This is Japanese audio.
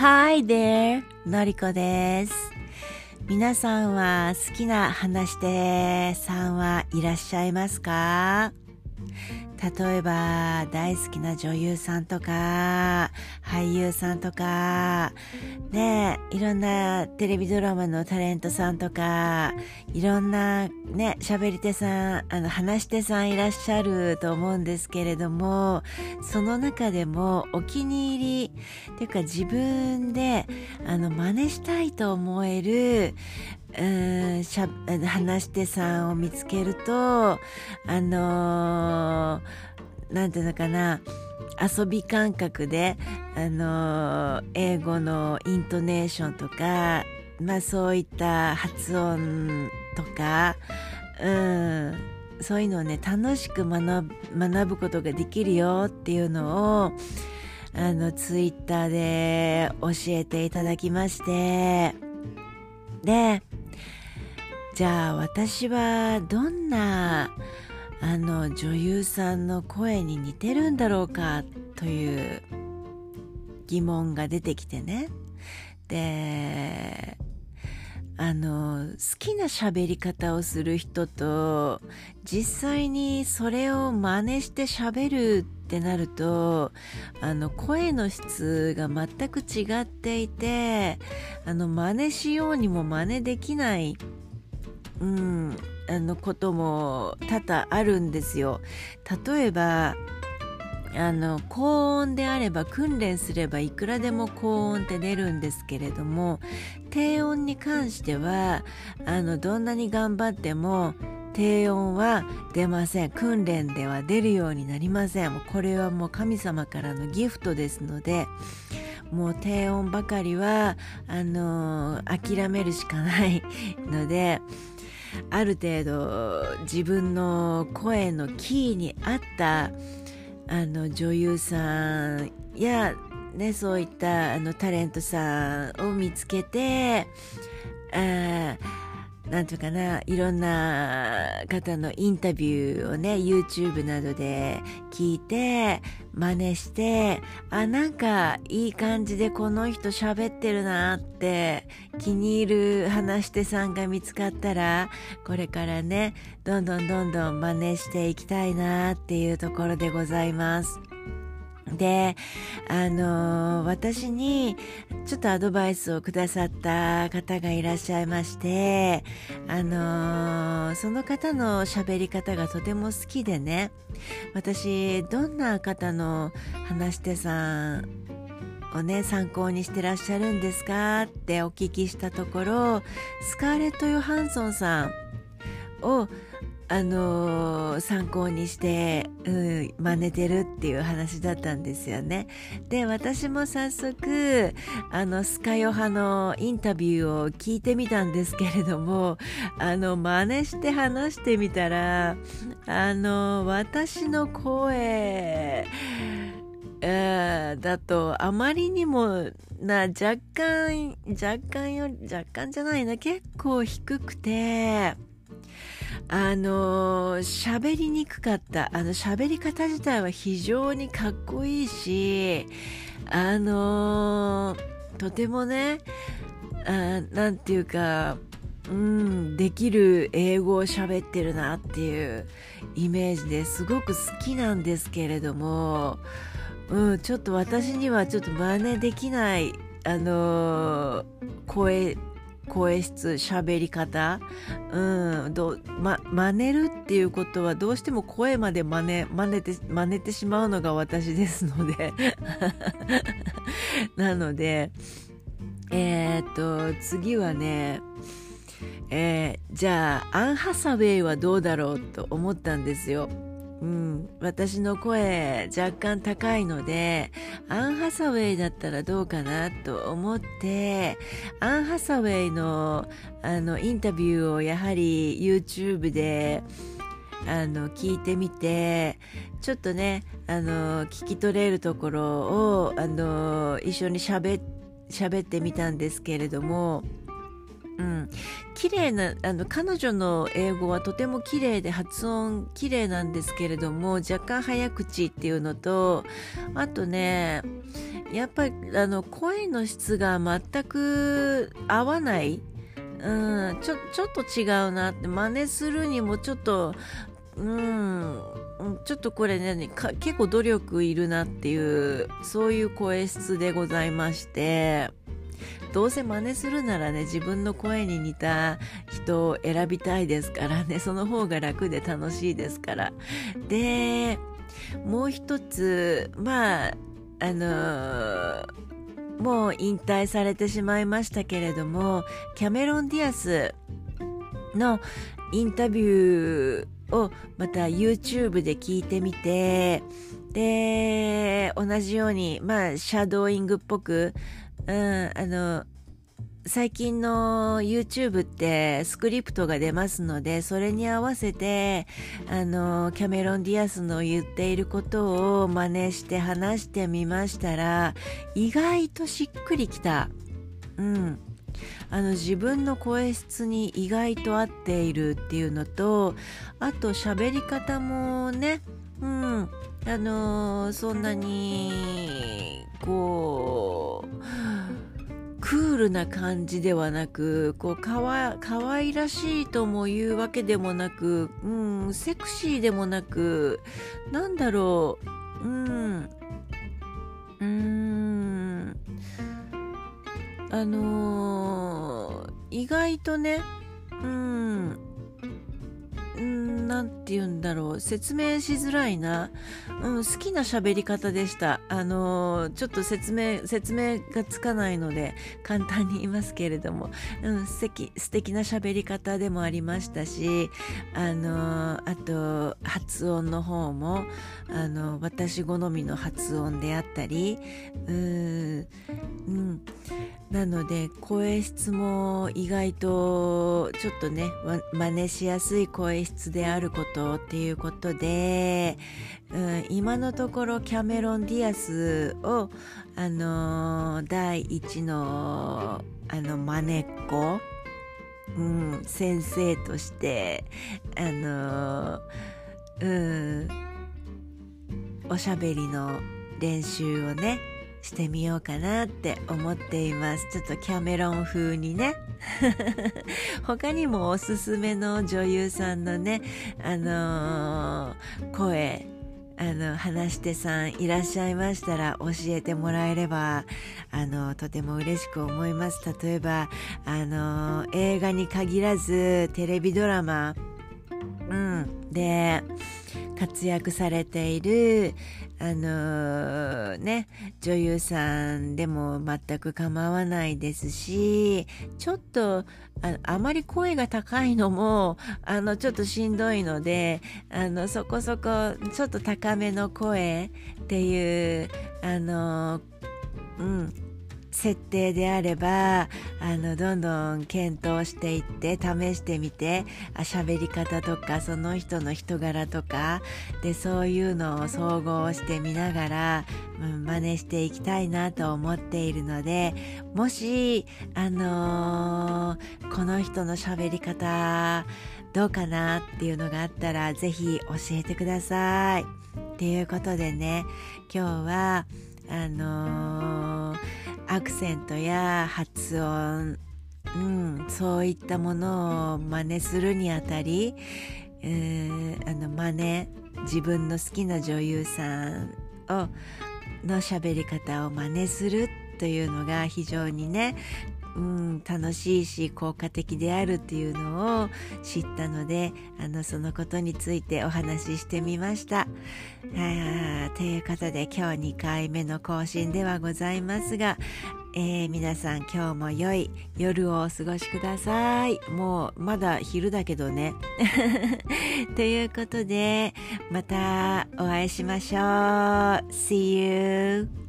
Hi there! のりこです。皆さんは好きな話し手さんはいらっしゃいますか？例えば大好きな女優さんとか俳優さんとかねいろんなテレビドラマのタレントさんとかいろんなね喋り手さんあの話し手さんいらっしゃると思うんですけれどもその中でもお気に入りっていうか自分であの真似したいと思えるうんしゃ話し手さんを見つけるとあのー、なんていうのかな遊び感覚で、あのー、英語のイントネーションとか、まあ、そういった発音とか、うん、そういうのをね楽しく学ぶことができるよっていうのをあのツイッターで教えていただきまして。でじゃあ私はどんなあの女優さんの声に似てるんだろうかという疑問が出てきてね。であの好きな喋り方をする人と実際にそれを真似して喋るってなるとあの声の質が全く違っていてあの真似しようにも真似できないうん、あのことも多々あるんですよ。例えばあの高音であれば訓練すればいくらでも高音って出るんですけれども低音に関してはあのどんなに頑張っても低音は出ません。訓練では出るようになりません。これはもう神様からのギフトですのでもう低音ばかりはあの諦めるしかないのである程度自分の声のキーに合ったあの女優さんや、ね、そういったあのタレントさんを見つけてあなんていうかないろんな方のインタビューをね YouTube などで聞いて真似してあなんかいい感じでこの人喋ってるなって気に入る話し手さんが見つかったらこれからねどんどんどんどん真似していきたいなっていうところでございます。で、あの、私にちょっとアドバイスをくださった方がいらっしゃいまして、あの、その方の喋り方がとても好きでね、私、どんな方の話し手さんをね、参考にしてらっしゃるんですかってお聞きしたところ、スカーレット・ヨハンソンさんをあのー、参考にして、うん、真似てるっていう話だったんですよね。で、私も早速、あの、スカヨ派のインタビューを聞いてみたんですけれども、あの、真似して話してみたら、あの、私の声、だとあまりにもな若干若干より若干じゃないな結構低くてあの喋りにくかった。あの喋り方自体は非常にかっこいいしあのとてもねあなんていうかうんできる英語を喋ってるなっていうイメージですごく好きなんですけれども、うん、ちょっと私にはちょっと真似できないあの声声質喋り方うんどま真似るっていうことはどうしても声まで真似真似て真似てしまうのが私ですので なのでえー、っと次はねえー、じゃあアン・ハサウェイはどうだろうと思ったんですよ。うん、私の声若干高いのでアン・ハサウェイだったらどうかなと思ってアン・ハサウェイのあのインタビューをやはり YouTube であの聞いてみてちょっとねあの聞き取れるところをあの一緒にしゃべってみたんですけれどもうん、綺麗なあの彼女の英語はとても綺麗で発音綺麗なんですけれども若干早口っていうのとあとねやっぱりあの声の質が全く合わない。うん、ちょちょっと違うなって真似するにもちょっとうんちょっとこれね結構努力いるなっていうそういう声質でございまして。どうせ真似するならね自分の声に似た人を選びたいですからね その方が楽で楽しいですから。でもう一つまああのーもう引退されてしまいましたけれどもキャメロン・ディアスのインタビューをまた YouTube で聞いてみてで同じようにまあシャドーイングっぽく、うん、あの最近の YouTube ってスクリプトが出ますのでそれに合わせてあのキャメロン・ディアスの言っていることを真似して話してみましたら意外としっくりきた。うんあの自分の声質に意外と合っているっていうのとあと喋り方もねうんあのそんなにこうクールな感じではなくこうかわ可愛らしいとも言うわけでもなく、うん、セクシーでもなくなんだろううんうんあのー、意外とね何て言うんだろう説明しづらいな、うん、好きな喋り方でした。あのちょっと説明説明がつかないので簡単に言いますけれども、うん、素敵素敵な喋り方でもありましたしあのあと発音の方もあの私好みの発音であったりうん、うん。なので声質も意外とちょっとね真似しやすい声質であることっていうことで、うん、今のところキャメロン・ディアスを、あの、第一のあの真似っこ、うん、先生としてあの、うんおしゃべりの練習をねしてみようかなって思っています。ちょっとキャメロン風にね。他にもおすすめの女優さんのねあのー、声あの話し手さんいらっしゃいましたら教えてもらえればあのとても嬉しく思います。例えばあの映画に限らずテレビドラマうんで活躍されているあのー、ね女優さんでも全く構わないですしちょっとああまり声が高いのもあのちょっとしんどいのであのそこそこちょっと高めの声っていうあのうん設定であればあのどんどん検討していって試してみてあ喋り方とかその人の人柄とかでそういうのを総合してみながら、うん、真似していきたいなと思っているのでもしあのー、この人の喋り方どうかなっていうのがあったらぜひ教えてください。っていうことでね今日はあのーアクセントや発音、うん、そういったものを真似するにあたり、えー、あの真似自分の好きな女優さんをの喋り方を真似するというのが非常にねうん、楽しいし効果的であるっていうのを知ったのであのそのことについてお話ししてみました。ということで今日2回目の更新ではございますが、えー、皆さん今日も良い夜をお過ごしください。もうまだ昼だけどね。ということでまたお会いしましょう。See you!